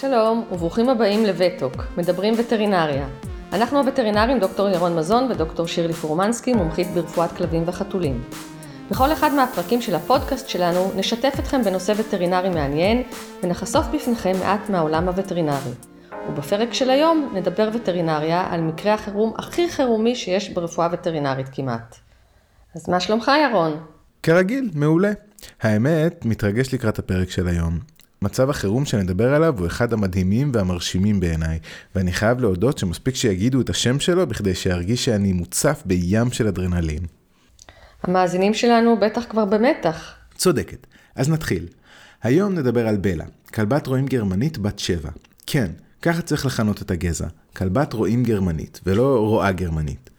שלום וברוכים הבאים לווטוק, מדברים וטרינריה. אנחנו הווטרינרים דוקטור ירון מזון ודוקטור שירלי פורמנסקי, מומחית ברפואת כלבים וחתולים. בכל אחד מהפרקים של הפודקאסט שלנו נשתף אתכם בנושא וטרינרי מעניין ונחשוף בפניכם מעט מהעולם הווטרינרי. ובפרק של היום נדבר וטרינריה על מקרה החירום הכי חירומי שיש ברפואה וטרינרית כמעט. אז מה שלומך ירון? כרגיל, מעולה. האמת, מתרגש לקראת הפרק של היום. מצב החירום שנדבר עליו הוא אחד המדהימים והמרשימים בעיניי, ואני חייב להודות שמספיק שיגידו את השם שלו בכדי שארגיש שאני מוצף בים של אדרנלין. המאזינים שלנו בטח כבר במתח. צודקת, אז נתחיל. היום נדבר על בלה, כלבת רועים גרמנית בת שבע. כן, ככה צריך לכנות את הגזע, כלבת רועים גרמנית, ולא רועה גרמנית.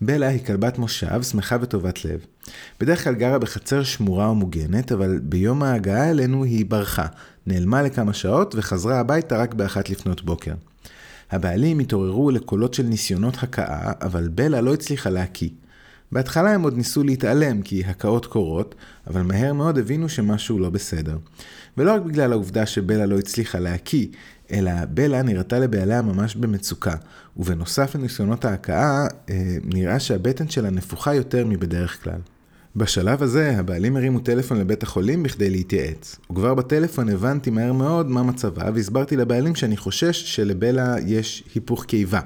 בלה היא כלבת מושב, שמחה וטובת לב. בדרך כלל גרה בחצר שמורה ומוגנת, אבל ביום ההגעה אלינו היא ברחה, נעלמה לכמה שעות וחזרה הביתה רק באחת לפנות בוקר. הבעלים התעוררו לקולות של ניסיונות הכאה, אבל בלה לא הצליחה להקיא. בהתחלה הם עוד ניסו להתעלם כי הקאות קורות, אבל מהר מאוד הבינו שמשהו לא בסדר. ולא רק בגלל העובדה שבלה לא הצליחה להקיא, אלא בלה נראתה לבעליה ממש במצוקה, ובנוסף לניסיונות ההכאה, אה, נראה שהבטן שלה נפוחה יותר מבדרך כלל. בשלב הזה, הבעלים הרימו טלפון לבית החולים בכדי להתייעץ. וכבר בטלפון הבנתי מהר מאוד מה מצבה, והסברתי לבעלים שאני חושש שלבלה יש היפוך קיבה,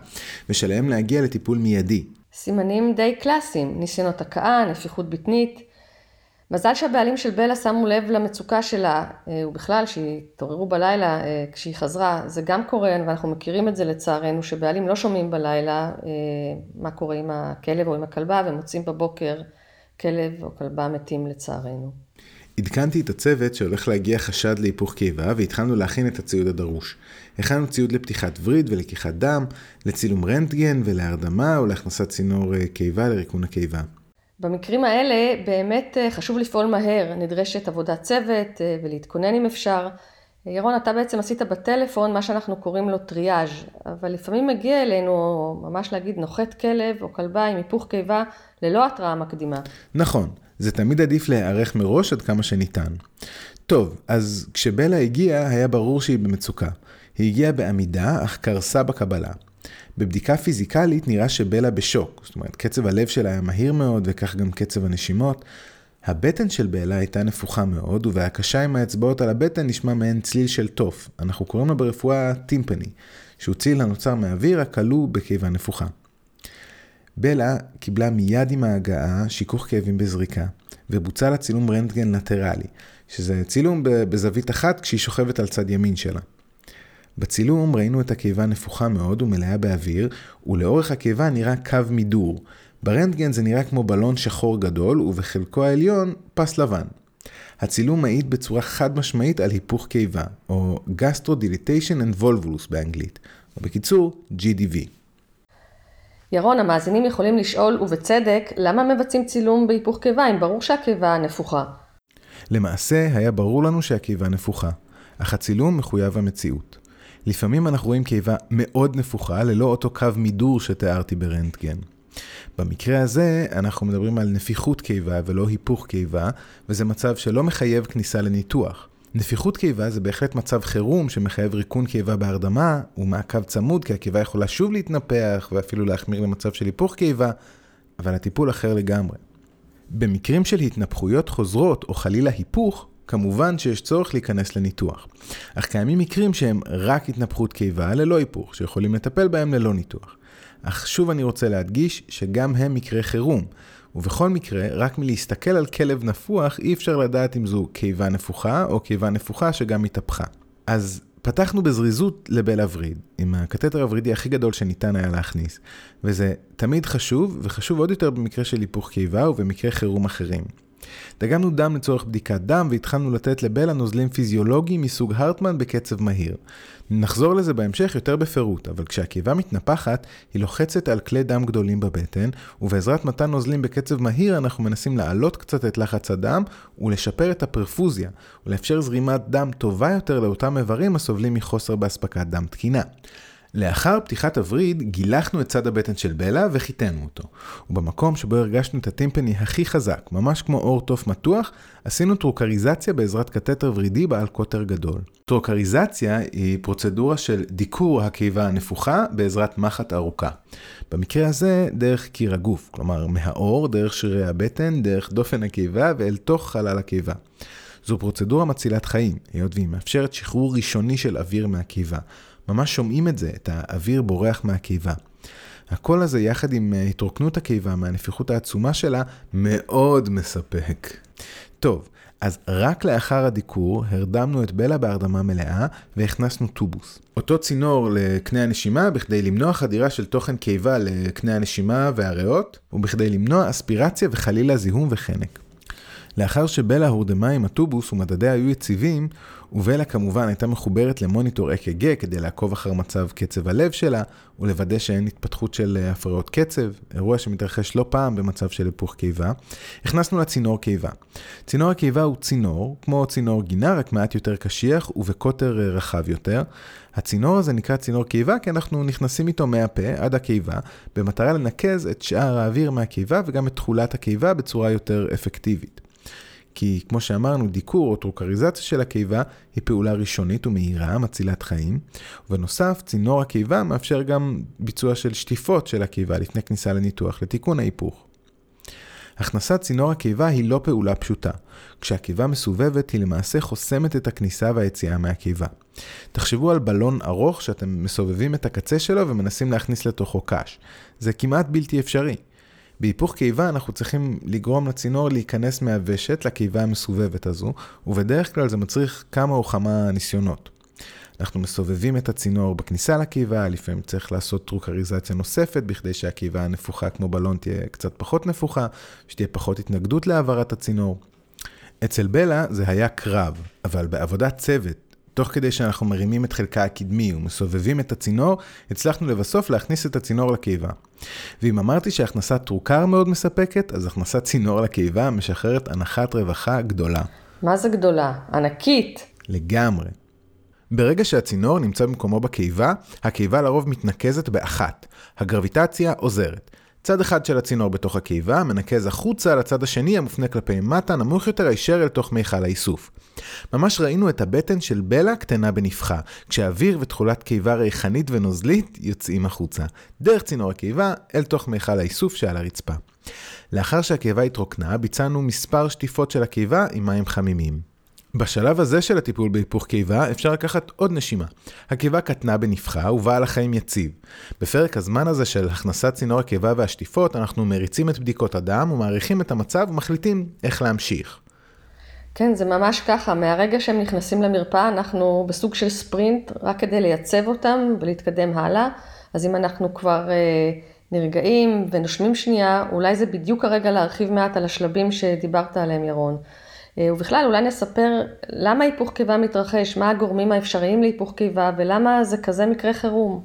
ושעליהם להגיע לטיפול מיידי. סימנים די קלאסיים, ניסיונות הכאה, נפיחות בטנית. מזל שהבעלים של בלה שמו לב למצוקה שלה, אה, ובכלל שהתעוררו בלילה אה, כשהיא חזרה, זה גם קורה, ואנחנו מכירים את זה לצערנו, שבעלים לא שומעים בלילה אה, מה קורה עם הכלב או עם הכלבה, ומוצאים בבוקר כלב או כלבה מתים לצערנו. עדכנתי את הצוות שהולך להגיע חשד להיפוך קיבה והתחלנו להכין את הציוד הדרוש. הכנו ציוד לפתיחת וריד ולקיחת דם, לצילום רנטגן ולהרדמה או להכנסת צינור קיבה לריקון הקיבה. במקרים האלה באמת אה, חשוב לפעול מהר, נדרשת עבודת צוות אה, ולהתכונן אם אפשר. ירון, אתה בעצם עשית בטלפון מה שאנחנו קוראים לו טריאז', אבל לפעמים מגיע אלינו, ממש להגיד, נוחת כלב או כלבה עם היפוך קיבה ללא התראה מקדימה. נכון, זה תמיד עדיף להיערך מראש עד כמה שניתן. טוב, אז כשבלה הגיעה, היה ברור שהיא במצוקה. היא הגיעה בעמידה, אך קרסה בקבלה. בבדיקה פיזיקלית נראה שבלה בשוק, זאת אומרת קצב הלב שלה היה מהיר מאוד וכך גם קצב הנשימות. הבטן של בלה הייתה נפוחה מאוד ובהקשה עם האצבעות על הבטן נשמע מעין צליל של תוף, אנחנו קוראים לו ברפואה טימפני, שהוא צליל הנוצר מהאוויר הכלוא בקיבה נפוחה. בלה קיבלה מיד עם ההגעה שיכוך כאבים בזריקה, ובוצע לה צילום רנטגן לטרלי, שזה צילום בזווית אחת כשהיא שוכבת על צד ימין שלה. בצילום ראינו את הקיבה נפוחה מאוד ומלאה באוויר, ולאורך הקיבה נראה קו מידור. ברנטגן זה נראה כמו בלון שחור גדול, ובחלקו העליון פס לבן. הצילום מעיד בצורה חד משמעית על היפוך קיבה, או Gastrodilitation and Volvulus באנגלית, או בקיצור, GDV. ירון, המאזינים יכולים לשאול, ובצדק, למה מבצעים צילום בהיפוך קיבה אם ברור שהקיבה נפוחה? למעשה, היה ברור לנו שהקיבה נפוחה, אך הצילום מחויב המציאות. לפעמים אנחנו רואים קיבה מאוד נפוחה ללא אותו קו מידור שתיארתי ברנטגן. במקרה הזה אנחנו מדברים על נפיחות קיבה ולא היפוך קיבה, וזה מצב שלא מחייב כניסה לניתוח. נפיחות קיבה זה בהחלט מצב חירום שמחייב ריקון קיבה בהרדמה ומעקב צמוד כי הקיבה יכולה שוב להתנפח ואפילו להחמיר למצב של היפוך קיבה, אבל הטיפול אחר לגמרי. במקרים של התנפחויות חוזרות או חלילה היפוך, כמובן שיש צורך להיכנס לניתוח. אך קיימים מקרים שהם רק התנפחות קיבה ללא היפוך, שיכולים לטפל בהם ללא ניתוח. אך שוב אני רוצה להדגיש שגם הם מקרי חירום, ובכל מקרה, רק מלהסתכל על כלב נפוח אי אפשר לדעת אם זו קיבה נפוחה או קיבה נפוחה שגם התהפכה. אז פתחנו בזריזות לבל הווריד, עם הקתטר הוורידי הכי גדול שניתן היה להכניס, וזה תמיד חשוב, וחשוב עוד יותר במקרה של היפוך קיבה ובמקרי חירום אחרים. דגמנו דם לצורך בדיקת דם והתחלנו לתת לבלה נוזלים פיזיולוגיים מסוג הרטמן בקצב מהיר. נחזור לזה בהמשך יותר בפירוט, אבל כשהקיבה מתנפחת, היא לוחצת על כלי דם גדולים בבטן, ובעזרת מתן נוזלים בקצב מהיר אנחנו מנסים להעלות קצת את לחץ הדם ולשפר את הפרפוזיה, ולאפשר זרימת דם טובה יותר לאותם איברים הסובלים מחוסר באספקת דם תקינה. לאחר פתיחת הווריד, גילחנו את צד הבטן של בלה וחיתנו אותו. ובמקום שבו הרגשנו את הטימפני הכי חזק, ממש כמו אור תוף מתוח, עשינו טרוקריזציה בעזרת קתטר ורידי בעל קוטר גדול. טרוקריזציה היא פרוצדורה של דיקור הקיבה הנפוחה בעזרת מחט ארוכה. במקרה הזה, דרך קיר הגוף, כלומר מהאור, דרך שרירי הבטן, דרך דופן הקיבה ואל תוך חלל הקיבה. זו פרוצדורה מצילת חיים, היות והיא מאפשרת שחרור ראשוני של אוויר מהקיבה. ממש שומעים את זה, את האוויר בורח מהקיבה. הקול הזה יחד עם אה, התרוקנות הקיבה מהנפיחות העצומה שלה מאוד מספק. טוב, אז רק לאחר הדיקור הרדמנו את בלה בהרדמה מלאה והכנסנו טובוס. אותו צינור לקנה הנשימה בכדי למנוע חדירה של תוכן קיבה לקנה הנשימה והריאות ובכדי למנוע אספירציה וחלילה זיהום וחנק. לאחר שבלה הורדמה עם הטובוס ומדדיה היו יציבים, ובלה כמובן הייתה מחוברת למוניטור אק"ג כדי לעקוב אחר מצב קצב הלב שלה, ולוודא שאין התפתחות של אה, הפרעות קצב, אירוע שמתרחש לא פעם במצב של היפוך קיבה, הכנסנו לצינור קיבה. צינור הקיבה הוא צינור, כמו צינור גינה, רק מעט יותר קשיח ובקוטר אה, רחב יותר. הצינור הזה נקרא צינור קיבה כי אנחנו נכנסים איתו מהפה עד הקיבה, במטרה לנקז את שאר האוויר מהקיבה וגם את תכולת הקיבה בצורה יותר אפקטיבית. כי כמו שאמרנו, דיקור או טרוקריזציה של הקיבה היא פעולה ראשונית ומהירה, מצילת חיים. ובנוסף, צינור הקיבה מאפשר גם ביצוע של שטיפות של הקיבה לפני כניסה לניתוח, לתיקון ההיפוך. הכנסת צינור הקיבה היא לא פעולה פשוטה. כשהקיבה מסובבת היא למעשה חוסמת את הכניסה והיציאה מהקיבה. תחשבו על בלון ארוך שאתם מסובבים את הקצה שלו ומנסים להכניס לתוכו קש. זה כמעט בלתי אפשרי. בהיפוך קיבה אנחנו צריכים לגרום לצינור להיכנס מהוושת לקיבה המסובבת הזו, ובדרך כלל זה מצריך כמה או כמה ניסיונות. אנחנו מסובבים את הצינור בכניסה לקיבה, לפעמים צריך לעשות טרוקריזציה נוספת בכדי שהקיבה הנפוחה כמו בלון תהיה קצת פחות נפוחה, שתהיה פחות התנגדות להעברת הצינור. אצל בלה זה היה קרב, אבל בעבודת צוות תוך כדי שאנחנו מרימים את חלקה הקדמי ומסובבים את הצינור, הצלחנו לבסוף להכניס את הצינור לקיבה. ואם אמרתי שהכנסת טרוקר מאוד מספקת, אז הכנסת צינור לקיבה משחררת הנחת רווחה גדולה. מה זה גדולה? ענקית. לגמרי. ברגע שהצינור נמצא במקומו בקיבה, הקיבה לרוב מתנקזת באחת. הגרביטציה עוזרת. צד אחד של הצינור בתוך הקיבה מנקז החוצה לצד השני המופנה כלפי מטה נמוך יותר הישר אל תוך מיכל האיסוף. ממש ראינו את הבטן של בלה קטנה בנפחה, כשאוויר ותכולת קיבה ריחנית ונוזלית יוצאים החוצה, דרך צינור הקיבה אל תוך מיכל האיסוף שעל הרצפה. לאחר שהקיבה התרוקנה, ביצענו מספר שטיפות של הקיבה עם מים חמימים. בשלב הזה של הטיפול בהיפוך קיבה אפשר לקחת עוד נשימה. הקיבה קטנה בנפחה ובעל החיים יציב. בפרק הזמן הזה של הכנסת צינור הקיבה והשטיפות אנחנו מריצים את בדיקות הדם ומעריכים את המצב ומחליטים איך להמשיך. כן, זה ממש ככה. מהרגע שהם נכנסים למרפאה, אנחנו בסוג של ספרינט, רק כדי לייצב אותם ולהתקדם הלאה. אז אם אנחנו כבר אה, נרגעים ונושמים שנייה, אולי זה בדיוק הרגע להרחיב מעט על השלבים שדיברת עליהם, ירון. אה, ובכלל, אולי נספר למה היפוך קיבה מתרחש, מה הגורמים האפשריים להיפוך קיבה ולמה זה כזה מקרה חירום.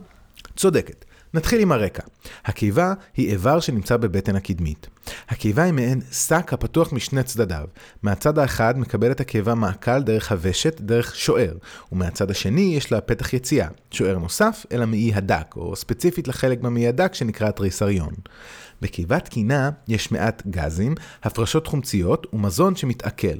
צודקת. נתחיל עם הרקע. הקיבה היא איבר שנמצא בבטן הקדמית. הקיבה היא מעין שק הפתוח משני צדדיו. מהצד האחד מקבלת הקיבה מעקל דרך הוושת, דרך שוער, ומהצד השני יש לה פתח יציאה, שוער נוסף אל המעי הדק, או ספציפית לחלק במעי הדק שנקרא תריסריון. בקיבה תקינה יש מעט גזים, הפרשות חומציות ומזון שמתעכל.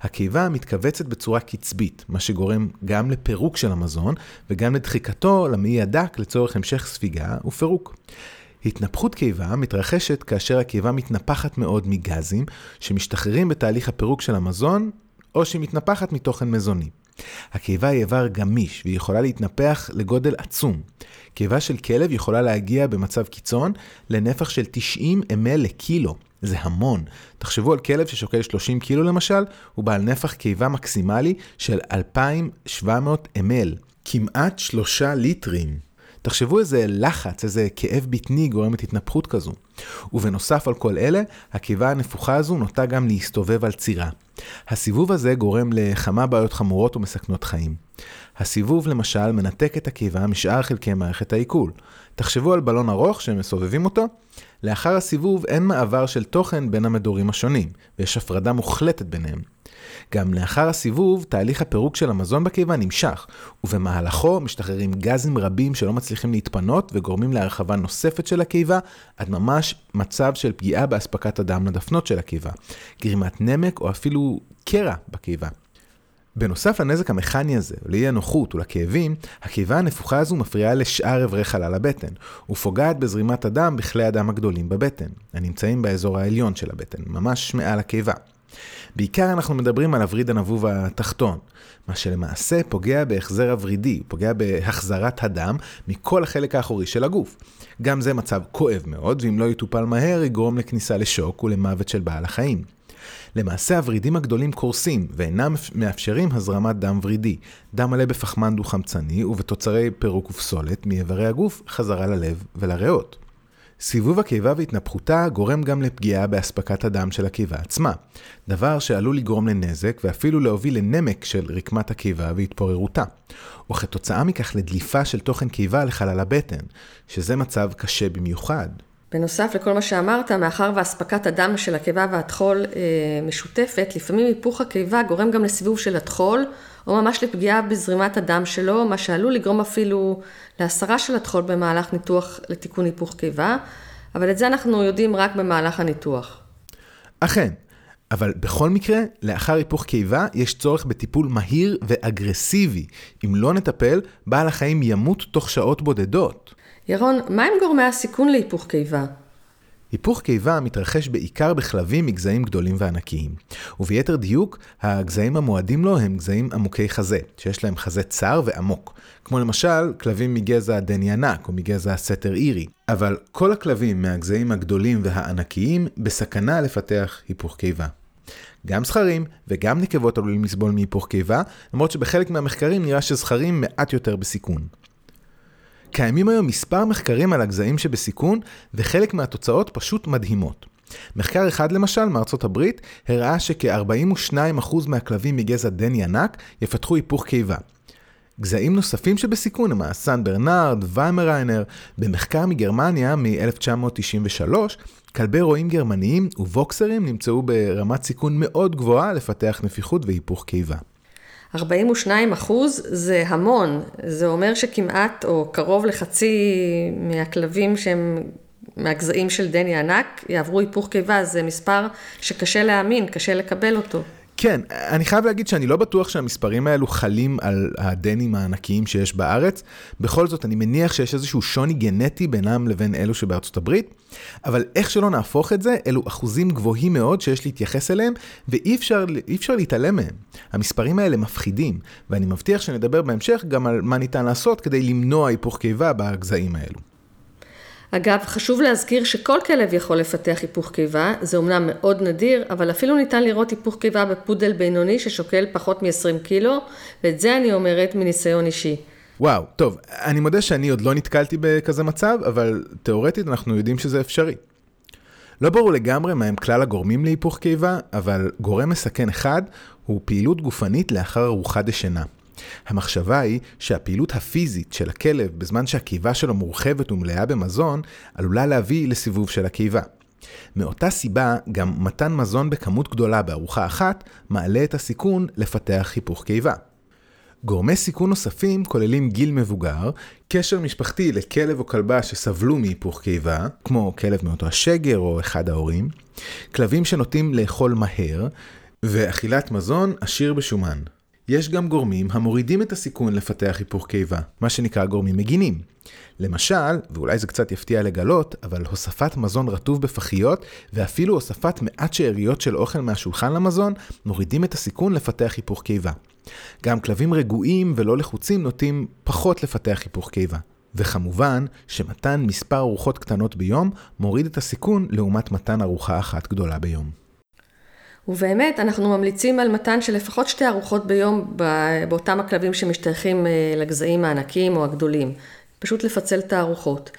הקיבה מתכווצת בצורה קצבית, מה שגורם גם לפירוק של המזון וגם לדחיקתו למעי הדק לצורך המשך ספיגה ופירוק. התנפחות קיבה מתרחשת כאשר הקיבה מתנפחת מאוד מגזים שמשתחררים בתהליך הפירוק של המזון או שהיא מתנפחת מתוכן מזוני. הקיבה היא איבר גמיש והיא יכולה להתנפח לגודל עצום. קיבה של כלב יכולה להגיע במצב קיצון לנפח של 90 ml לקילו. זה המון. תחשבו על כלב ששוקל 30 קילו למשל, הוא בעל נפח קיבה מקסימלי של 2,700 ml. כמעט 3 ליטרים. תחשבו איזה לחץ, איזה כאב בטני גורמת התנפחות כזו. ובנוסף על כל אלה, הקיבה הנפוחה הזו נוטה גם להסתובב על צירה. הסיבוב הזה גורם לכמה בעיות חמורות ומסכנות חיים. הסיבוב למשל מנתק את הקיבה משאר חלקי מערכת העיכול. תחשבו על בלון ארוך שמסובבים אותו, לאחר הסיבוב אין מעבר של תוכן בין המדורים השונים, ויש הפרדה מוחלטת ביניהם. גם לאחר הסיבוב, תהליך הפירוק של המזון בקיבה נמשך, ובמהלכו משתחררים גזים רבים שלא מצליחים להתפנות וגורמים להרחבה נוספת של הקיבה, עד ממש מצב של פגיעה באספקת הדם לדפנות של הקיבה, גרימת נמק או אפילו קרע בקיבה. בנוסף לנזק המכני הזה, לאי הנוחות ולכאבים, הקיבה הנפוחה הזו מפריעה לשאר אברי חלל הבטן, ופוגעת בזרימת הדם בכלי הדם הגדולים בבטן, הנמצאים באזור העליון של הבטן, ממש מעל הקיבה. בעיקר אנחנו מדברים על הווריד הנבוב התחתון, מה שלמעשה פוגע בהחזר הוורידי, פוגע בהחזרת הדם מכל החלק האחורי של הגוף. גם זה מצב כואב מאוד, ואם לא יטופל מהר יגרום לכניסה לשוק ולמוות של בעל החיים. למעשה הוורידים הגדולים קורסים ואינם מאפשרים הזרמת דם ורידי, דם מלא בפחמן דו-חמצני ובתוצרי פירוק ופסולת מאיברי הגוף חזרה ללב ולריאות. סיבוב הקיבה והתנפחותה גורם גם לפגיעה באספקת הדם של הקיבה עצמה, דבר שעלול לגרום לנזק ואפילו להוביל לנמק של רקמת הקיבה והתפוררותה, וכתוצאה מכך לדליפה של תוכן קיבה לחלל הבטן, שזה מצב קשה במיוחד. בנוסף לכל מה שאמרת, מאחר ואספקת הדם של הקיבה והטחול אה, משותפת, לפעמים היפוך הקיבה גורם גם לסיבוב של הטחול, או ממש לפגיעה בזרימת הדם שלו, מה שעלול לגרום אפילו להסרה של הטחול במהלך ניתוח לתיקון היפוך קיבה, אבל את זה אנחנו יודעים רק במהלך הניתוח. אכן, אבל בכל מקרה, לאחר היפוך קיבה יש צורך בטיפול מהיר ואגרסיבי. אם לא נטפל, בעל החיים ימות תוך שעות בודדות. ירון, מהם גורמי הסיכון להיפוך קיבה? היפוך קיבה מתרחש בעיקר בכלבים מגזעים גדולים וענקיים, וביתר דיוק, הגזעים המועדים לו הם גזעים עמוקי חזה, שיש להם חזה צר ועמוק, כמו למשל כלבים מגזע דני ענק או מגזע סתר אירי, אבל כל הכלבים מהגזעים הגדולים והענקיים בסכנה לפתח היפוך קיבה. גם זכרים וגם נקבות עלולים לסבול מהיפוך קיבה, למרות שבחלק מהמחקרים נראה שזכרים מעט יותר בסיכון. קיימים היום מספר מחקרים על הגזעים שבסיכון, וחלק מהתוצאות פשוט מדהימות. מחקר אחד למשל מארצות הברית הראה שכ-42% מהכלבים מגזע דני ענק יפתחו היפוך קיבה. גזעים נוספים שבסיכון הם הסן ברנרד, ויימריינר, במחקר מגרמניה מ-1993, כלבי רועים גרמניים ובוקסרים נמצאו ברמת סיכון מאוד גבוהה לפתח נפיחות והיפוך קיבה. 42 אחוז זה המון, זה אומר שכמעט או קרוב לחצי מהכלבים שהם מהגזעים של דני ענק יעברו היפוך קיבה, זה מספר שקשה להאמין, קשה לקבל אותו. כן, אני חייב להגיד שאני לא בטוח שהמספרים האלו חלים על הדנים הענקיים שיש בארץ. בכל זאת, אני מניח שיש איזשהו שוני גנטי בינם לבין אלו שבארצות הברית, אבל איך שלא נהפוך את זה, אלו אחוזים גבוהים מאוד שיש להתייחס אליהם, ואי אפשר, אפשר להתעלם מהם. המספרים האלה מפחידים, ואני מבטיח שנדבר בהמשך גם על מה ניתן לעשות כדי למנוע היפוך קיבה בגזעים האלו. אגב, חשוב להזכיר שכל כלב יכול לפתח היפוך קיבה, זה אומנם מאוד נדיר, אבל אפילו ניתן לראות היפוך קיבה בפודל בינוני ששוקל פחות מ-20 קילו, ואת זה אני אומרת מניסיון אישי. וואו, טוב, אני מודה שאני עוד לא נתקלתי בכזה מצב, אבל תאורטית אנחנו יודעים שזה אפשרי. לא ברור לגמרי מהם כלל הגורמים להיפוך קיבה, אבל גורם מסכן אחד הוא פעילות גופנית לאחר ארוחה דשנה. המחשבה היא שהפעילות הפיזית של הכלב בזמן שהקיבה שלו מורחבת ומלאה במזון, עלולה להביא לסיבוב של הקיבה. מאותה סיבה, גם מתן מזון בכמות גדולה בארוחה אחת, מעלה את הסיכון לפתח חיפוך קיבה. גורמי סיכון נוספים כוללים גיל מבוגר, קשר משפחתי לכלב או כלבה שסבלו מהיפוך קיבה, כמו כלב מאותו השגר או אחד ההורים, כלבים שנוטים לאכול מהר, ואכילת מזון עשיר בשומן. יש גם גורמים המורידים את הסיכון לפתח היפוך קיבה, מה שנקרא גורמים מגינים. למשל, ואולי זה קצת יפתיע לגלות, אבל הוספת מזון רטוב בפחיות, ואפילו הוספת מעט שאריות של אוכל מהשולחן למזון, מורידים את הסיכון לפתח היפוך קיבה. גם כלבים רגועים ולא לחוצים נוטים פחות לפתח היפוך קיבה. וכמובן שמתן מספר ארוחות קטנות ביום מוריד את הסיכון לעומת מתן ארוחה אחת גדולה ביום. ובאמת, אנחנו ממליצים על מתן של לפחות שתי ארוחות ביום באותם הכלבים שמשתייכים אה, לגזעים הענקיים או הגדולים. פשוט לפצל את הארוחות.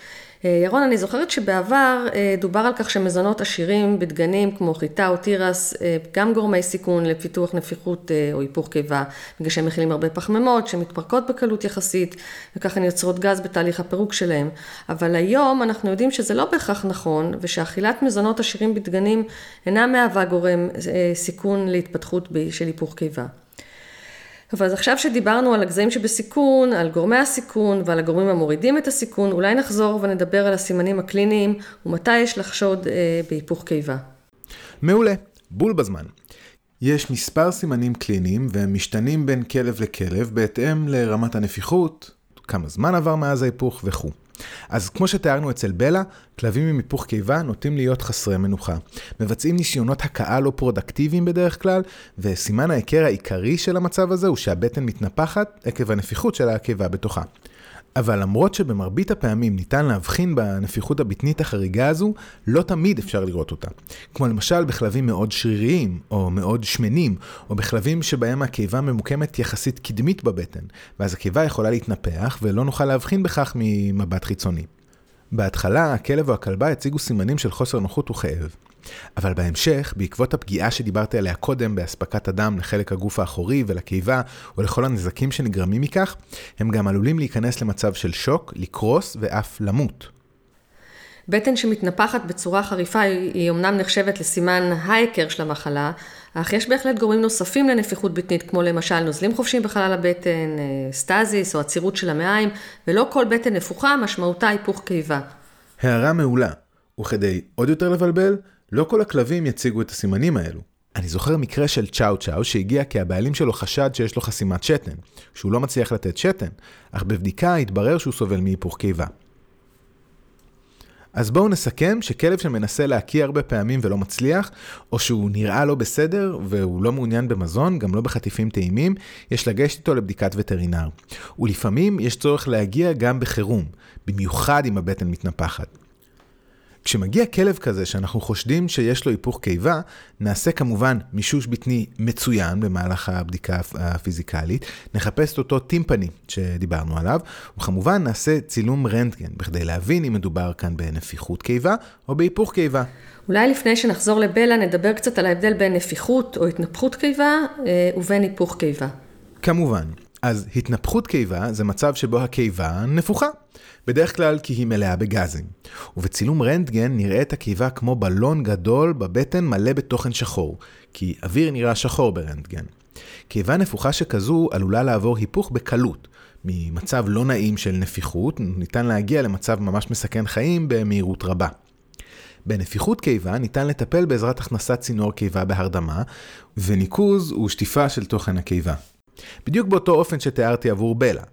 אה, ירון, אני זוכרת שבעבר אה, דובר על כך שמזונות עשירים בדגנים כמו חיטה או תירס, אה, גם גורמי סיכון לפיתוח נפיחות או היפוך קיבה, בגלל שהם מכילים הרבה פחמימות שמתפרקות בקלות יחסית, וככה יוצרות גז בתהליך הפירוק שלהם. אבל היום אנחנו יודעים שזה לא בהכרח נכון, ושאכילת מזונות עשירים בדגנים אינה מהווה גורם סיכון להתפתחות של היפוך קיבה. טוב, אז עכשיו שדיברנו על הגזעים שבסיכון, על גורמי הסיכון ועל הגורמים המורידים את הסיכון, אולי נחזור ונדבר על הסימנים הקליניים ומתי יש לחשוד אה, בהיפוך קיבה. מעולה, בול בזמן. יש מספר סימנים קליניים והם משתנים בין כלב לכלב בהתאם לרמת הנפיחות, כמה זמן עבר מאז ההיפוך וכו'. אז כמו שתיארנו אצל בלה, כלבים עם היפוך קיבה נוטים להיות חסרי מנוחה. מבצעים ניסיונות הכאה לא פרודקטיביים בדרך כלל, וסימן ההיכר העיקרי של המצב הזה הוא שהבטן מתנפחת עקב הנפיחות של הקיבה בתוכה. אבל למרות שבמרבית הפעמים ניתן להבחין בנפיחות הבטנית החריגה הזו, לא תמיד אפשר לראות אותה. כמו למשל בכלבים מאוד שריריים, או מאוד שמנים, או בכלבים שבהם הקיבה ממוקמת יחסית קדמית בבטן, ואז הקיבה יכולה להתנפח ולא נוכל להבחין בכך ממבט חיצוני. בהתחלה, הכלב או הכלבה הציגו סימנים של חוסר נוחות וכאב. אבל בהמשך, בעקבות הפגיעה שדיברתי עליה קודם באספקת הדם לחלק הגוף האחורי ולקיבה ולכל הנזקים שנגרמים מכך, הם גם עלולים להיכנס למצב של שוק, לקרוס ואף למות. בטן שמתנפחת בצורה חריפה היא אומנם נחשבת לסימן ההיכר של המחלה, אך יש בהחלט גורמים נוספים לנפיחות בטנית, כמו למשל נוזלים חופשיים בחלל הבטן, אה, סטזיס או עצירות של המעיים, ולא כל בטן נפוחה משמעותה היפוך קיבה. הערה מעולה, וכדי עוד יותר לבלבל, לא כל הכלבים יציגו את הסימנים האלו. אני זוכר מקרה של צ'או צ'או שהגיע כי הבעלים שלו חשד שיש לו חסימת שתן, שהוא לא מצליח לתת שתן, אך בבדיקה התברר שהוא סובל מהיפוך קיבה. אז בואו נסכם שכלב שמנסה להקיא הרבה פעמים ולא מצליח, או שהוא נראה לא בסדר והוא לא מעוניין במזון, גם לא בחטיפים טעימים, יש לגשת איתו לבדיקת וטרינר. ולפעמים יש צורך להגיע גם בחירום, במיוחד אם הבטן מתנפחת. כשמגיע כלב כזה שאנחנו חושדים שיש לו היפוך קיבה, נעשה כמובן מישוש בטני מצוין במהלך הבדיקה הפיזיקלית, נחפש את אותו טימפני שדיברנו עליו, וכמובן נעשה צילום רנטגן, בכדי להבין אם מדובר כאן בנפיחות קיבה או בהיפוך קיבה. אולי לפני שנחזור לבלה נדבר קצת על ההבדל בין נפיחות או התנפחות קיבה אה, ובין היפוך קיבה. כמובן. אז התנפחות קיבה זה מצב שבו הקיבה נפוחה, בדרך כלל כי היא מלאה בגזים. ובצילום רנטגן נראית הקיבה כמו בלון גדול בבטן מלא בתוכן שחור, כי אוויר נראה שחור ברנטגן. קיבה נפוחה שכזו עלולה לעבור היפוך בקלות. ממצב לא נעים של נפיחות, ניתן להגיע למצב ממש מסכן חיים במהירות רבה. בנפיחות קיבה ניתן לטפל בעזרת הכנסת צינור קיבה בהרדמה, וניקוז הוא שטיפה של תוכן הקיבה. בדיוק באותו אופן שתיארתי עבור בלה.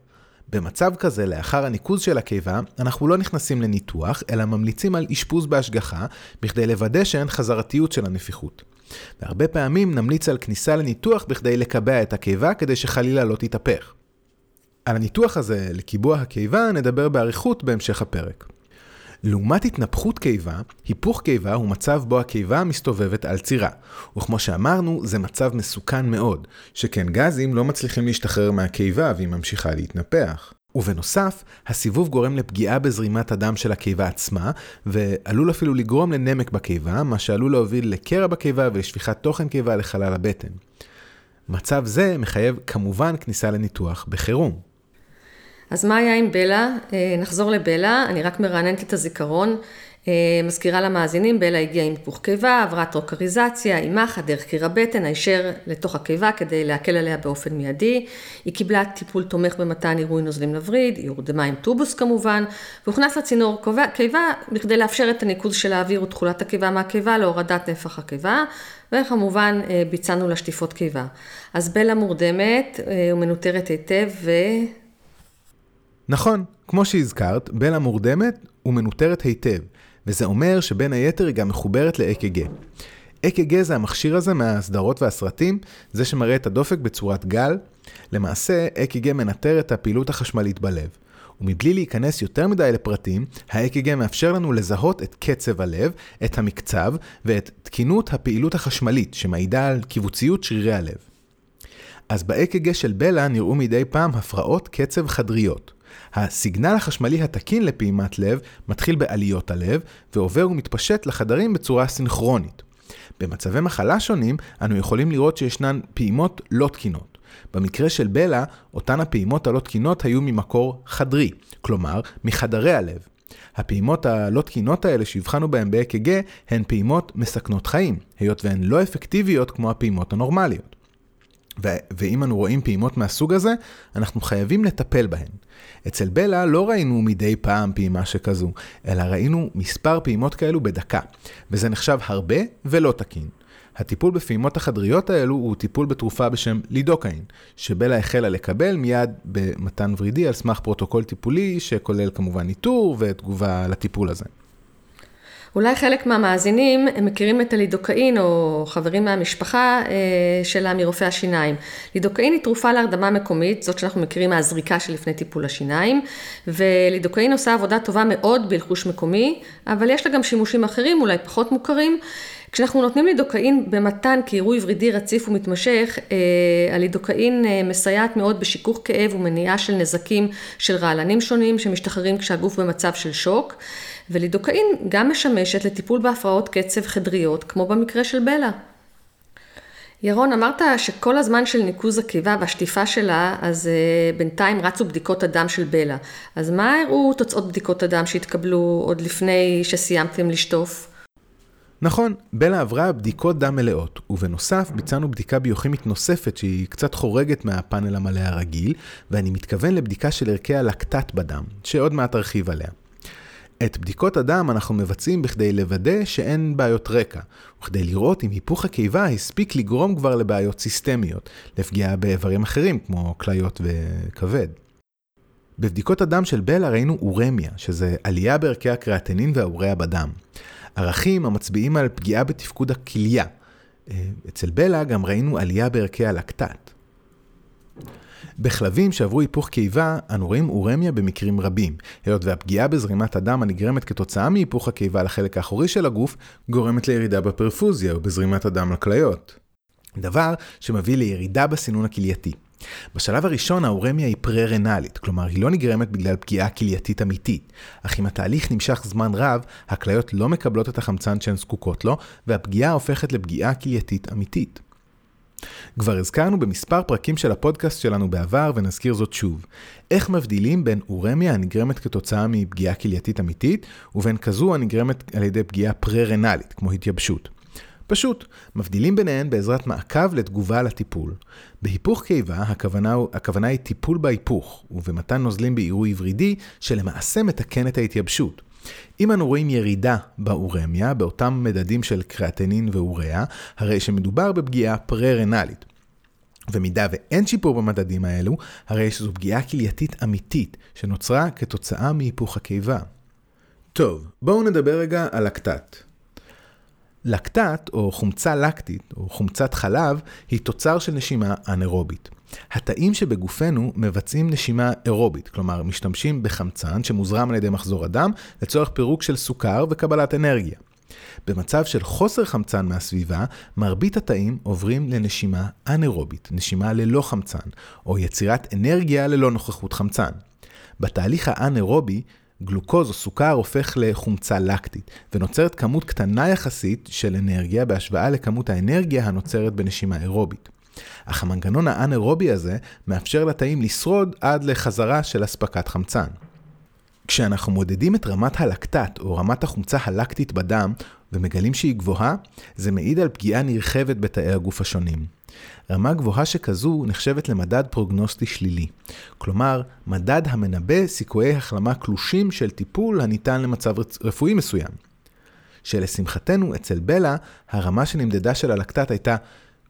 במצב כזה, לאחר הניקוז של הקיבה, אנחנו לא נכנסים לניתוח, אלא ממליצים על אשפוז בהשגחה, בכדי לוודא שאין חזרתיות של הנפיחות. והרבה פעמים נמליץ על כניסה לניתוח בכדי לקבע את הקיבה, כדי שחלילה לא תתהפך. על הניתוח הזה, לקיבוע הקיבה, נדבר באריכות בהמשך הפרק. לעומת התנפחות קיבה, היפוך קיבה הוא מצב בו הקיבה מסתובבת על צירה. וכמו שאמרנו, זה מצב מסוכן מאוד, שכן גזים לא מצליחים להשתחרר מהקיבה והיא ממשיכה להתנפח. ובנוסף, הסיבוב גורם לפגיעה בזרימת הדם של הקיבה עצמה, ועלול אפילו לגרום לנמק בקיבה, מה שעלול להוביל לקרע בקיבה ולשפיכת תוכן קיבה לחלל הבטן. מצב זה מחייב כמובן כניסה לניתוח בחירום. אז מה היה עם בלה? אה, נחזור לבלה, אני רק מרעננת את הזיכרון. אה, מזכירה למאזינים, בלה הגיעה עם היפוך קיבה, עברה טרוקריזציה, עם מחט, דרך קיר הבטן, הישר לתוך הקיבה כדי להקל עליה באופן מיידי. היא קיבלה טיפול תומך במתן עירוי נוזלים לווריד, היא הורדמה עם טובוס כמובן, והוכנס לצינור קיבה בכדי לאפשר את הניקוז של האוויר ותכולת הקיבה מהקיבה להורדת נפח הקיבה, וכמובן אה, ביצענו לה שטיפות קיבה. אז בלה מורדמת ומנוטרת היטב ו... נכון, כמו שהזכרת, בלה מורדמת ומנוטרת היטב, וזה אומר שבין היתר היא גם מחוברת ל-EKG. EKG זה המכשיר הזה מהסדרות והסרטים, זה שמראה את הדופק בצורת גל. למעשה, EKG מנטר את הפעילות החשמלית בלב. ומבלי להיכנס יותר מדי לפרטים, ה-EKG מאפשר לנו לזהות את קצב הלב, את המקצב ואת תקינות הפעילות החשמלית, שמעידה על קיבוציות שרירי הלב. אז ב-EKG של בלה נראו מדי פעם הפרעות קצב חדריות. הסיגנל החשמלי התקין לפעימת לב מתחיל בעליות הלב ועובר ומתפשט לחדרים בצורה סינכרונית. במצבי מחלה שונים, אנו יכולים לראות שישנן פעימות לא תקינות. במקרה של בלה, אותן הפעימות הלא תקינות היו ממקור חדרי, כלומר, מחדרי הלב. הפעימות הלא תקינות האלה שהבחנו בהן ב-EKG הן פעימות מסכנות חיים, היות והן לא אפקטיביות כמו הפעימות הנורמליות. ו- ואם אנו רואים פעימות מהסוג הזה, אנחנו חייבים לטפל בהן. אצל בלה לא ראינו מדי פעם פעימה שכזו, אלא ראינו מספר פעימות כאלו בדקה, וזה נחשב הרבה ולא תקין. הטיפול בפעימות החדריות האלו הוא טיפול בתרופה בשם לידוקאין, שבלה החלה לקבל מיד במתן ורידי על סמך פרוטוקול טיפולי שכולל כמובן ניטור ותגובה לטיפול הזה. אולי חלק מהמאזינים הם מכירים את הלידוקאין או חברים מהמשפחה אה, שלה מרופאי השיניים. לידוקאין היא תרופה להרדמה מקומית, זאת שאנחנו מכירים מהזריקה שלפני טיפול השיניים, ולידוקאין עושה עבודה טובה מאוד בלחוש מקומי, אבל יש לה גם שימושים אחרים, אולי פחות מוכרים. כשאנחנו נותנים לידוקאין במתן כעירוי ורידי רציף ומתמשך, אה, הלידוקאין אה, מסייעת מאוד בשיכוך כאב ומניעה של נזקים של רעלנים שונים שמשתחררים כשהגוף במצב של שוק. ולידוקאין גם משמשת לטיפול בהפרעות קצב חדריות, כמו במקרה של בלה. ירון, אמרת שכל הזמן של ניקוז הקיבה והשטיפה שלה, אז uh, בינתיים רצו בדיקות הדם של בלה. אז מה הראו תוצאות בדיקות הדם שהתקבלו עוד לפני שסיימתם לשטוף? נכון, בלה עברה בדיקות דם מלאות, ובנוסף ביצענו בדיקה ביוכימית נוספת שהיא קצת חורגת מהפאנל המלא הרגיל, ואני מתכוון לבדיקה של ערכי הלקטט בדם, שעוד מעט ארחיב עליה. את בדיקות הדם אנחנו מבצעים בכדי לוודא שאין בעיות רקע, וכדי לראות אם היפוך הקיבה הספיק לגרום כבר לבעיות סיסטמיות, לפגיעה באיברים אחרים כמו כליות וכבד. בבדיקות הדם של בלה ראינו אורמיה, שזה עלייה בערכי הקריאטנין והאוריה בדם. ערכים המצביעים על פגיעה בתפקוד הכליה. אה, אצל בלה גם ראינו עלייה בערכי הלקטט. בכלבים שעברו היפוך קיבה, אנו רואים אורמיה במקרים רבים, היות והפגיעה בזרימת הדם הנגרמת כתוצאה מהיפוך הקיבה לחלק האחורי של הגוף, גורמת לירידה בפרפוזיה או בזרימת הדם לכליות. דבר שמביא לירידה בסינון הכלייתי. בשלב הראשון האורמיה היא פרה-רנלית, כלומר היא לא נגרמת בגלל פגיעה כלייתית אמיתית, אך אם התהליך נמשך זמן רב, הכליות לא מקבלות את החמצן שהן זקוקות לו, והפגיעה הופכת לפגיעה כלייתית אמיתית. כבר הזכרנו במספר פרקים של הפודקאסט שלנו בעבר, ונזכיר זאת שוב. איך מבדילים בין אורמיה הנגרמת כתוצאה מפגיעה כלייתית אמיתית, ובין כזו הנגרמת על ידי פגיעה פרה-רנלית, כמו התייבשות. פשוט, מבדילים ביניהן בעזרת מעקב לתגובה לטיפול. בהיפוך קיבה, הכוונה, הכוונה היא טיפול בהיפוך, ובמתן נוזלים בעירוי ורידי, שלמעשה מתקן את ההתייבשות. אם אנו רואים ירידה באורמיה, באותם מדדים של קריאטנין ואוריה, הרי שמדובר בפגיעה פרה-רנלית. במידה ואין שיפור במדדים האלו, הרי שזו פגיעה כלייתית אמיתית, שנוצרה כתוצאה מהיפוך הקיבה. טוב, בואו נדבר רגע על לקטט. לקטט, או חומצה לקטית, או חומצת חלב, היא תוצר של נשימה אנאירובית. התאים שבגופנו מבצעים נשימה אירובית, כלומר משתמשים בחמצן שמוזרם על ידי מחזור הדם לצורך פירוק של סוכר וקבלת אנרגיה. במצב של חוסר חמצן מהסביבה, מרבית התאים עוברים לנשימה אנאירובית, נשימה ללא חמצן, או יצירת אנרגיה ללא נוכחות חמצן. בתהליך האנאירובי, גלוקוז או סוכר הופך לחומצה לקטית, ונוצרת כמות קטנה יחסית של אנרגיה בהשוואה לכמות האנרגיה הנוצרת בנשימה אירובית. אך המנגנון האנאירובי הזה מאפשר לתאים לשרוד עד לחזרה של אספקת חמצן. כשאנחנו מודדים את רמת הלקטט או רמת החומצה הלקטית בדם ומגלים שהיא גבוהה, זה מעיד על פגיעה נרחבת בתאי הגוף השונים. רמה גבוהה שכזו נחשבת למדד פרוגנוסטי שלילי, כלומר, מדד המנבא סיכויי החלמה קלושים של טיפול הניתן למצב רפואי מסוים. שלשמחתנו, אצל בלה, הרמה שנמדדה של הלקטט הייתה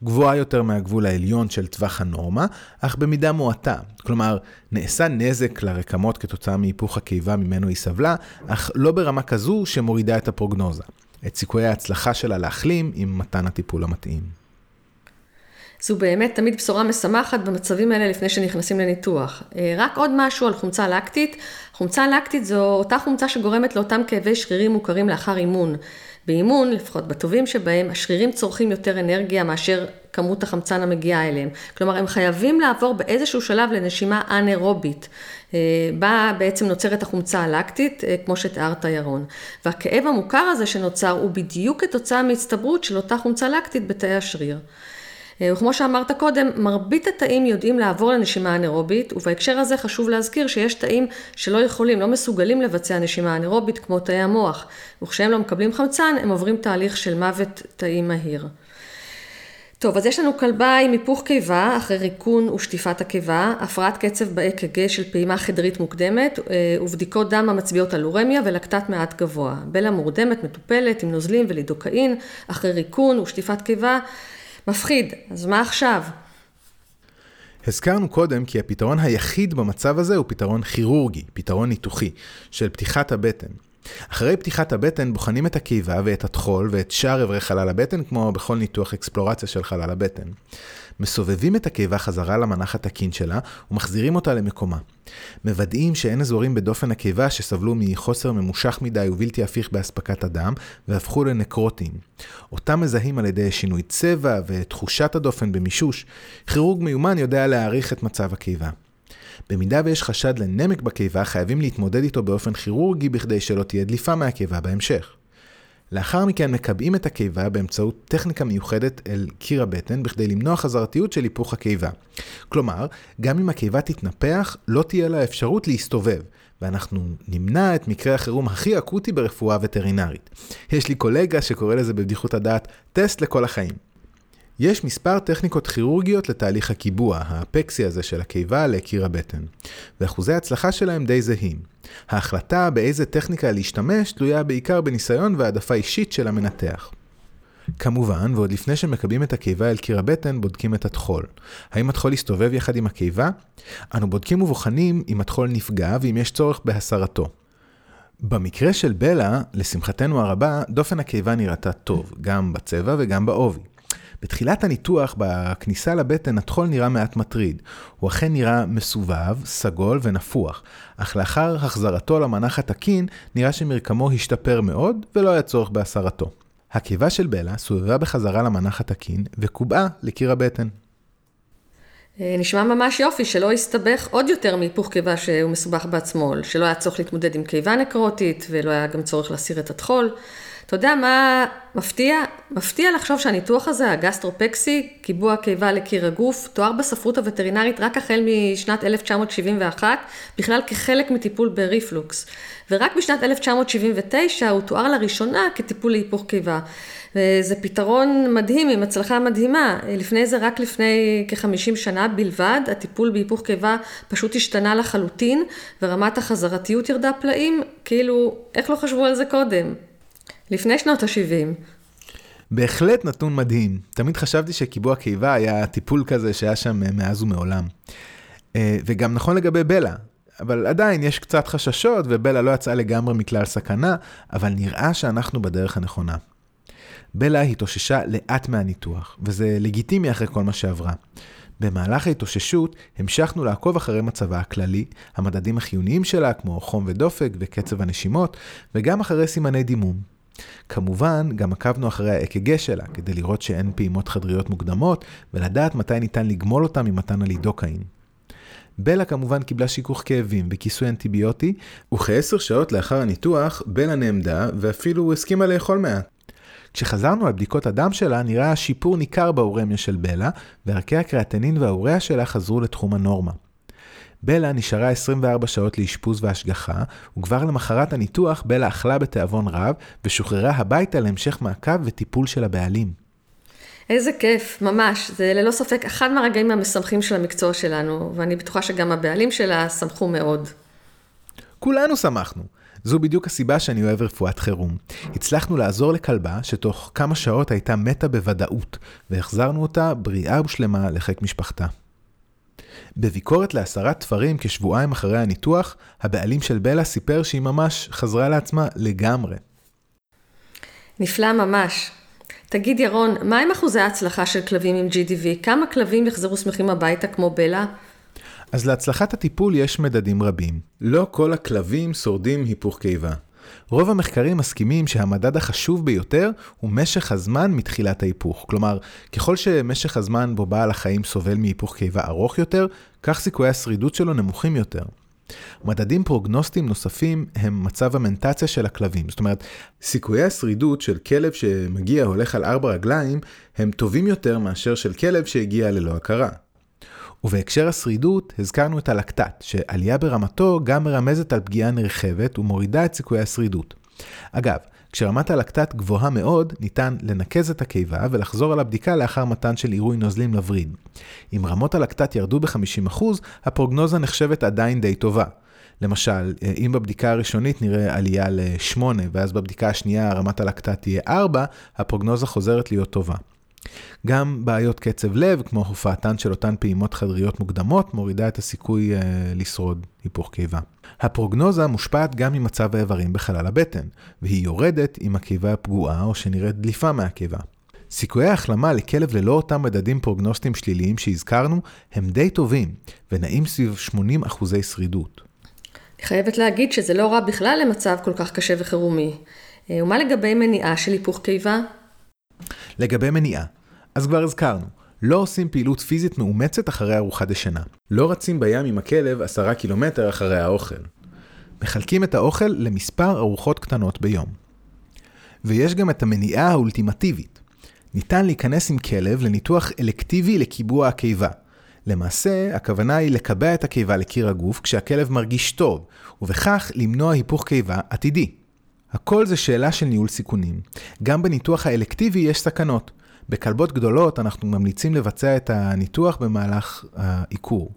גבוהה יותר מהגבול העליון של טווח הנורמה, אך במידה מועטה. כלומר, נעשה נזק לרקמות כתוצאה מהיפוך הקיבה ממנו היא סבלה, אך לא ברמה כזו שמורידה את הפרוגנוזה. את סיכויי ההצלחה שלה להחלים עם מתן הטיפול המתאים. זו באמת תמיד בשורה משמחת במצבים האלה לפני שנכנסים לניתוח. אה, רק עוד משהו על חומצה לקטית. חומצה לקטית זו אותה חומצה שגורמת לאותם כאבי שרירים מוכרים לאחר אימון. באימון, לפחות בטובים שבהם, השרירים צורכים יותר אנרגיה מאשר כמות החמצן המגיעה אליהם. כלומר, הם חייבים לעבור באיזשהו שלב לנשימה אנאירובית, אה, בה בעצם נוצרת החומצה הלקטית, אה, כמו שתיארת ירון. והכאב המוכר הזה שנוצר הוא בדיוק כתוצאה מהצטברות של אותה חומצה לקטית בתאי השריר. אה, וכמו שאמרת קודם, מרבית התאים יודעים לעבור לנשימה אנאירובית, ובהקשר הזה חשוב להזכיר שיש תאים שלא יכולים, לא מסוגלים לבצע נשימה אנאירובית כמו תאי המוח, וכשהם לא מקבלים חמצן, הם עוברים תהליך של מוות תאי מהיר. טוב, אז יש לנו כלבה עם היפוך קיבה אחרי ריקון ושטיפת הקיבה, הפרעת קצב ב-EKG של פעימה חדרית מוקדמת אה, ובדיקות דם המצביעות על אורמיה ולקטת מעט גבוה. בלה מורדמת, מטופלת עם נוזלים ולידוקאין אחרי ריקון ושטיפת קיבה. מפחיד, אז מה עכשיו? הזכרנו קודם כי הפתרון היחיד במצב הזה הוא פתרון כירורגי, פתרון ניתוחי, של פתיחת הבטן. אחרי פתיחת הבטן בוחנים את הקיבה ואת הטחול ואת שאר אברי חלל הבטן, כמו בכל ניתוח אקספלורציה של חלל הבטן. מסובבים את הקיבה חזרה למנח התקין שלה ומחזירים אותה למקומה. מוודאים שאין אזורים בדופן הקיבה שסבלו מחוסר ממושך מדי ובלתי הפיך באספקת הדם והפכו לנקרוטיים. אותם מזהים על ידי שינוי צבע ותחושת הדופן במישוש. כירורג מיומן יודע להעריך את מצב הקיבה. במידה ויש חשד לנמק בקיבה, חייבים להתמודד איתו באופן כירורגי בכדי שלא תהיה דליפה מהקיבה בהמשך. לאחר מכן מקבעים את הקיבה באמצעות טכניקה מיוחדת אל קיר הבטן בכדי למנוע חזרתיות של היפוך הקיבה. כלומר, גם אם הקיבה תתנפח, לא תהיה לה אפשרות להסתובב, ואנחנו נמנע את מקרה החירום הכי אקוטי ברפואה וטרינרית. יש לי קולגה שקורא לזה בבדיחות הדעת טסט לכל החיים. יש מספר טכניקות כירורגיות לתהליך הקיבוע, האפקסי הזה של הקיבה לקיר הבטן, ואחוזי ההצלחה שלהם די זהים. ההחלטה באיזה טכניקה להשתמש תלויה בעיקר בניסיון והעדפה אישית של המנתח. כמובן, ועוד לפני שמקבלים את הקיבה אל קיר הבטן, בודקים את הטחול. האם הטחול יסתובב יחד עם הקיבה? אנו בודקים ובוחנים אם הטחול נפגע ואם יש צורך בהסרתו. במקרה של בלה, לשמחתנו הרבה, דופן הקיבה נראתה טוב, גם בצבע וגם בעובי. בתחילת הניתוח, בכניסה לבטן, הטחול נראה מעט מטריד. הוא אכן נראה מסובב, סגול ונפוח, אך לאחר החזרתו למנח התקין, נראה שמרקמו השתפר מאוד, ולא היה צורך בהסרתו. הקיבה של בלה סובבה בחזרה למנח התקין, וקובעה לקיר הבטן. אה, נשמע ממש יופי, שלא יסתבך עוד יותר מהיפוך קיבה שהוא מסובך בעצמו, שלא היה צורך להתמודד עם קיבה נקרוטית, ולא היה גם צורך להסיר את הטחול. אתה יודע מה מפתיע? מפתיע לחשוב שהניתוח הזה, הגסטרופקסי, קיבוע קיבה לקיר הגוף, תואר בספרות הווטרינרית רק החל משנת 1971, בכלל כחלק מטיפול בריפלוקס. ורק בשנת 1979 הוא תואר לראשונה כטיפול להיפוך קיבה. וזה פתרון מדהים, עם הצלחה מדהימה. לפני זה, רק לפני כ-50 שנה בלבד, הטיפול בהיפוך קיבה פשוט השתנה לחלוטין, ורמת החזרתיות ירדה פלאים, כאילו, איך לא חשבו על זה קודם? לפני שנות ה-70. בהחלט נתון מדהים. תמיד חשבתי שקיבוע קיבה היה טיפול כזה שהיה שם מאז ומעולם. אה, וגם נכון לגבי בלה, אבל עדיין יש קצת חששות ובלה לא יצאה לגמרי מכלל סכנה, אבל נראה שאנחנו בדרך הנכונה. בלה התאוששה לאט מהניתוח, וזה לגיטימי אחרי כל מה שעברה. במהלך ההתאוששות המשכנו לעקוב אחרי מצבה הכללי, המדדים החיוניים שלה כמו חום ודופק וקצב הנשימות, וגם אחרי סימני דימום. כמובן, גם עקבנו אחרי האק"ג שלה, כדי לראות שאין פעימות חדריות מוקדמות, ולדעת מתי ניתן לגמול אותה ממתן הלידוקאין. בלה כמובן קיבלה שיכוך כאבים וכיסוי אנטיביוטי, וכעשר שעות לאחר הניתוח, בלה נעמדה ואפילו הסכימה לאכול מעט. כשחזרנו על בדיקות הדם שלה, נראה שיפור ניכר באורמיה של בלה, וערכי הקריאטנין והאוריה שלה חזרו לתחום הנורמה. בלה נשארה 24 שעות לאשפוז והשגחה, וכבר למחרת הניתוח בלה אכלה בתיאבון רב, ושוחררה הביתה להמשך מעקב וטיפול של הבעלים. איזה כיף, ממש. זה ללא ספק אחד מהרגעים המשמחים של המקצוע שלנו, ואני בטוחה שגם הבעלים שלה שמחו מאוד. כולנו שמחנו. זו בדיוק הסיבה שאני אוהב רפואת חירום. הצלחנו לעזור לכלבה שתוך כמה שעות הייתה מתה בוודאות, והחזרנו אותה בריאה ושלמה לחיק משפחתה. בביקורת להסרת תפרים כשבועיים אחרי הניתוח, הבעלים של בלה סיפר שהיא ממש חזרה לעצמה לגמרי. נפלא ממש. תגיד ירון, מה עם אחוזי ההצלחה של כלבים עם GDV? כמה כלבים יחזרו שמחים הביתה כמו בלה? אז להצלחת הטיפול יש מדדים רבים. לא כל הכלבים שורדים היפוך קיבה. רוב המחקרים מסכימים שהמדד החשוב ביותר הוא משך הזמן מתחילת ההיפוך. כלומר, ככל שמשך הזמן בו בעל החיים סובל מהיפוך קיבה ארוך יותר, כך סיכויי השרידות שלו נמוכים יותר. מדדים פרוגנוסטיים נוספים הם מצב המנטציה של הכלבים. זאת אומרת, סיכויי השרידות של כלב שמגיע הולך על ארבע רגליים הם טובים יותר מאשר של כלב שהגיע ללא הכרה. ובהקשר השרידות, הזכרנו את הלקטט, שעלייה ברמתו גם מרמזת על פגיעה נרחבת ומורידה את סיכויי השרידות. אגב, כשרמת הלקטט גבוהה מאוד, ניתן לנקז את הקיבה ולחזור על הבדיקה לאחר מתן של עירוי נוזלים לווריד. אם רמות הלקטט ירדו ב-50%, הפרוגנוזה נחשבת עדיין די טובה. למשל, אם בבדיקה הראשונית נראה עלייה ל-8, ואז בבדיקה השנייה רמת הלקטט תהיה 4, הפרוגנוזה חוזרת להיות טובה. גם בעיות קצב לב, כמו הופעתן של אותן פעימות חדריות מוקדמות, מורידה את הסיכוי uh, לשרוד היפוך קיבה. הפרוגנוזה מושפעת גם ממצב האיברים בחלל הבטן, והיא יורדת אם הקיבה פגועה או שנראית דליפה מהקיבה. סיכויי ההחלמה לכלב ללא אותם מדדים פרוגנוסטיים שליליים שהזכרנו, הם די טובים, ונעים סביב 80 אחוזי שרידות. אני חייבת להגיד שזה לא רע בכלל למצב כל כך קשה וחירומי. אה, ומה לגבי מניעה של היפוך קיבה? לגבי מניעה, אז כבר הזכרנו, לא עושים פעילות פיזית מאומצת אחרי ארוחה דשנה. לא רצים בים עם הכלב עשרה קילומטר אחרי האוכל. מחלקים את האוכל למספר ארוחות קטנות ביום. ויש גם את המניעה האולטימטיבית. ניתן להיכנס עם כלב לניתוח אלקטיבי לקיבוע הקיבה. למעשה, הכוונה היא לקבע את הקיבה לקיר הגוף כשהכלב מרגיש טוב, ובכך למנוע היפוך קיבה עתידי. הכל זה שאלה של ניהול סיכונים. גם בניתוח האלקטיבי יש סכנות. בכלבות גדולות אנחנו ממליצים לבצע את הניתוח במהלך העיקור.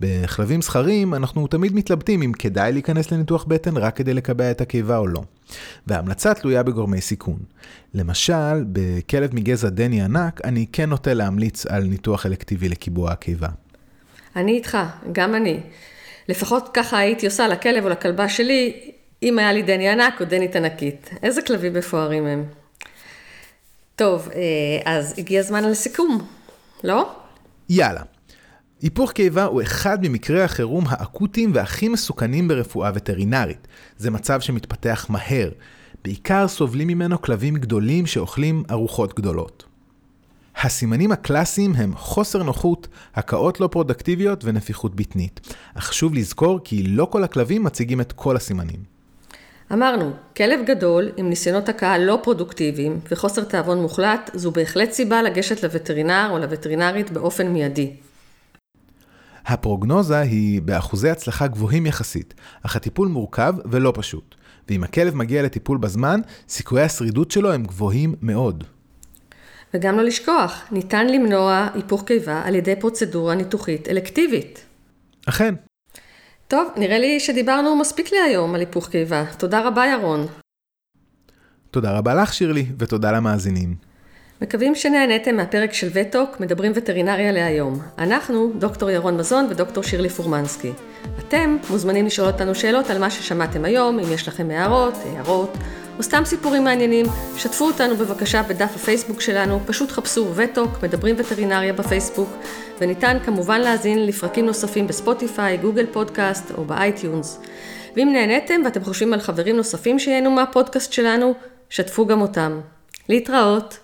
בכלבים זכרים אנחנו תמיד מתלבטים אם כדאי להיכנס לניתוח בטן רק כדי לקבע את הקיבה או לא. וההמלצה תלויה בגורמי סיכון. למשל, בכלב מגזע דני ענק, אני כן נוטה להמליץ על ניתוח אלקטיבי לקיבוע הקיבה. אני איתך, גם אני. לפחות ככה הייתי עושה לכלב או לכלבה שלי, אם היה לי דני ענק או דנית ענקית. איזה כלבים מפוארים הם. טוב, אה, אז הגיע הזמן לסיכום, לא? יאללה. היפוך קיבה הוא אחד ממקרי החירום האקוטיים והכי מסוכנים ברפואה וטרינרית. זה מצב שמתפתח מהר. בעיקר סובלים ממנו כלבים גדולים שאוכלים ארוחות גדולות. הסימנים הקלאסיים הם חוסר נוחות, הקאות לא פרודקטיביות ונפיחות בטנית. אך חשוב לזכור כי לא כל הכלבים מציגים את כל הסימנים. אמרנו, כלב גדול עם ניסיונות הכאה לא פרודוקטיביים וחוסר תיאבון מוחלט, זו בהחלט סיבה לגשת לווטרינר או לווטרינרית באופן מיידי. הפרוגנוזה היא באחוזי הצלחה גבוהים יחסית, אך הטיפול מורכב ולא פשוט. ואם הכלב מגיע לטיפול בזמן, סיכויי השרידות שלו הם גבוהים מאוד. וגם לא לשכוח, ניתן למנוע היפוך קיבה על ידי פרוצדורה ניתוחית אלקטיבית. אכן, טוב, נראה לי שדיברנו מספיק להיום על היפוך קיבה. תודה רבה, ירון. תודה רבה לך, שירלי, ותודה למאזינים. מקווים שנהניתם מהפרק של וטוק, מדברים וטרינריה להיום. אנחנו, דוקטור ירון מזון ודוקטור שירלי פורמנסקי. אתם מוזמנים לשאול אותנו שאלות על מה ששמעתם היום, אם יש לכם הערות, הערות, או סתם סיפורים מעניינים, שתפו אותנו בבקשה בדף הפייסבוק שלנו, פשוט חפשו וטוק, מדברים וטרינריה בפייסבוק, וניתן כמובן להאזין לפרקים נוספים בספוטיפיי, גוגל פודקאסט או ב iTunes. ואם נהניתם ואתם חושבים על חברים נוספים שייהנו מהפודקאסט שלנו, שתפו גם אותם. להתראות.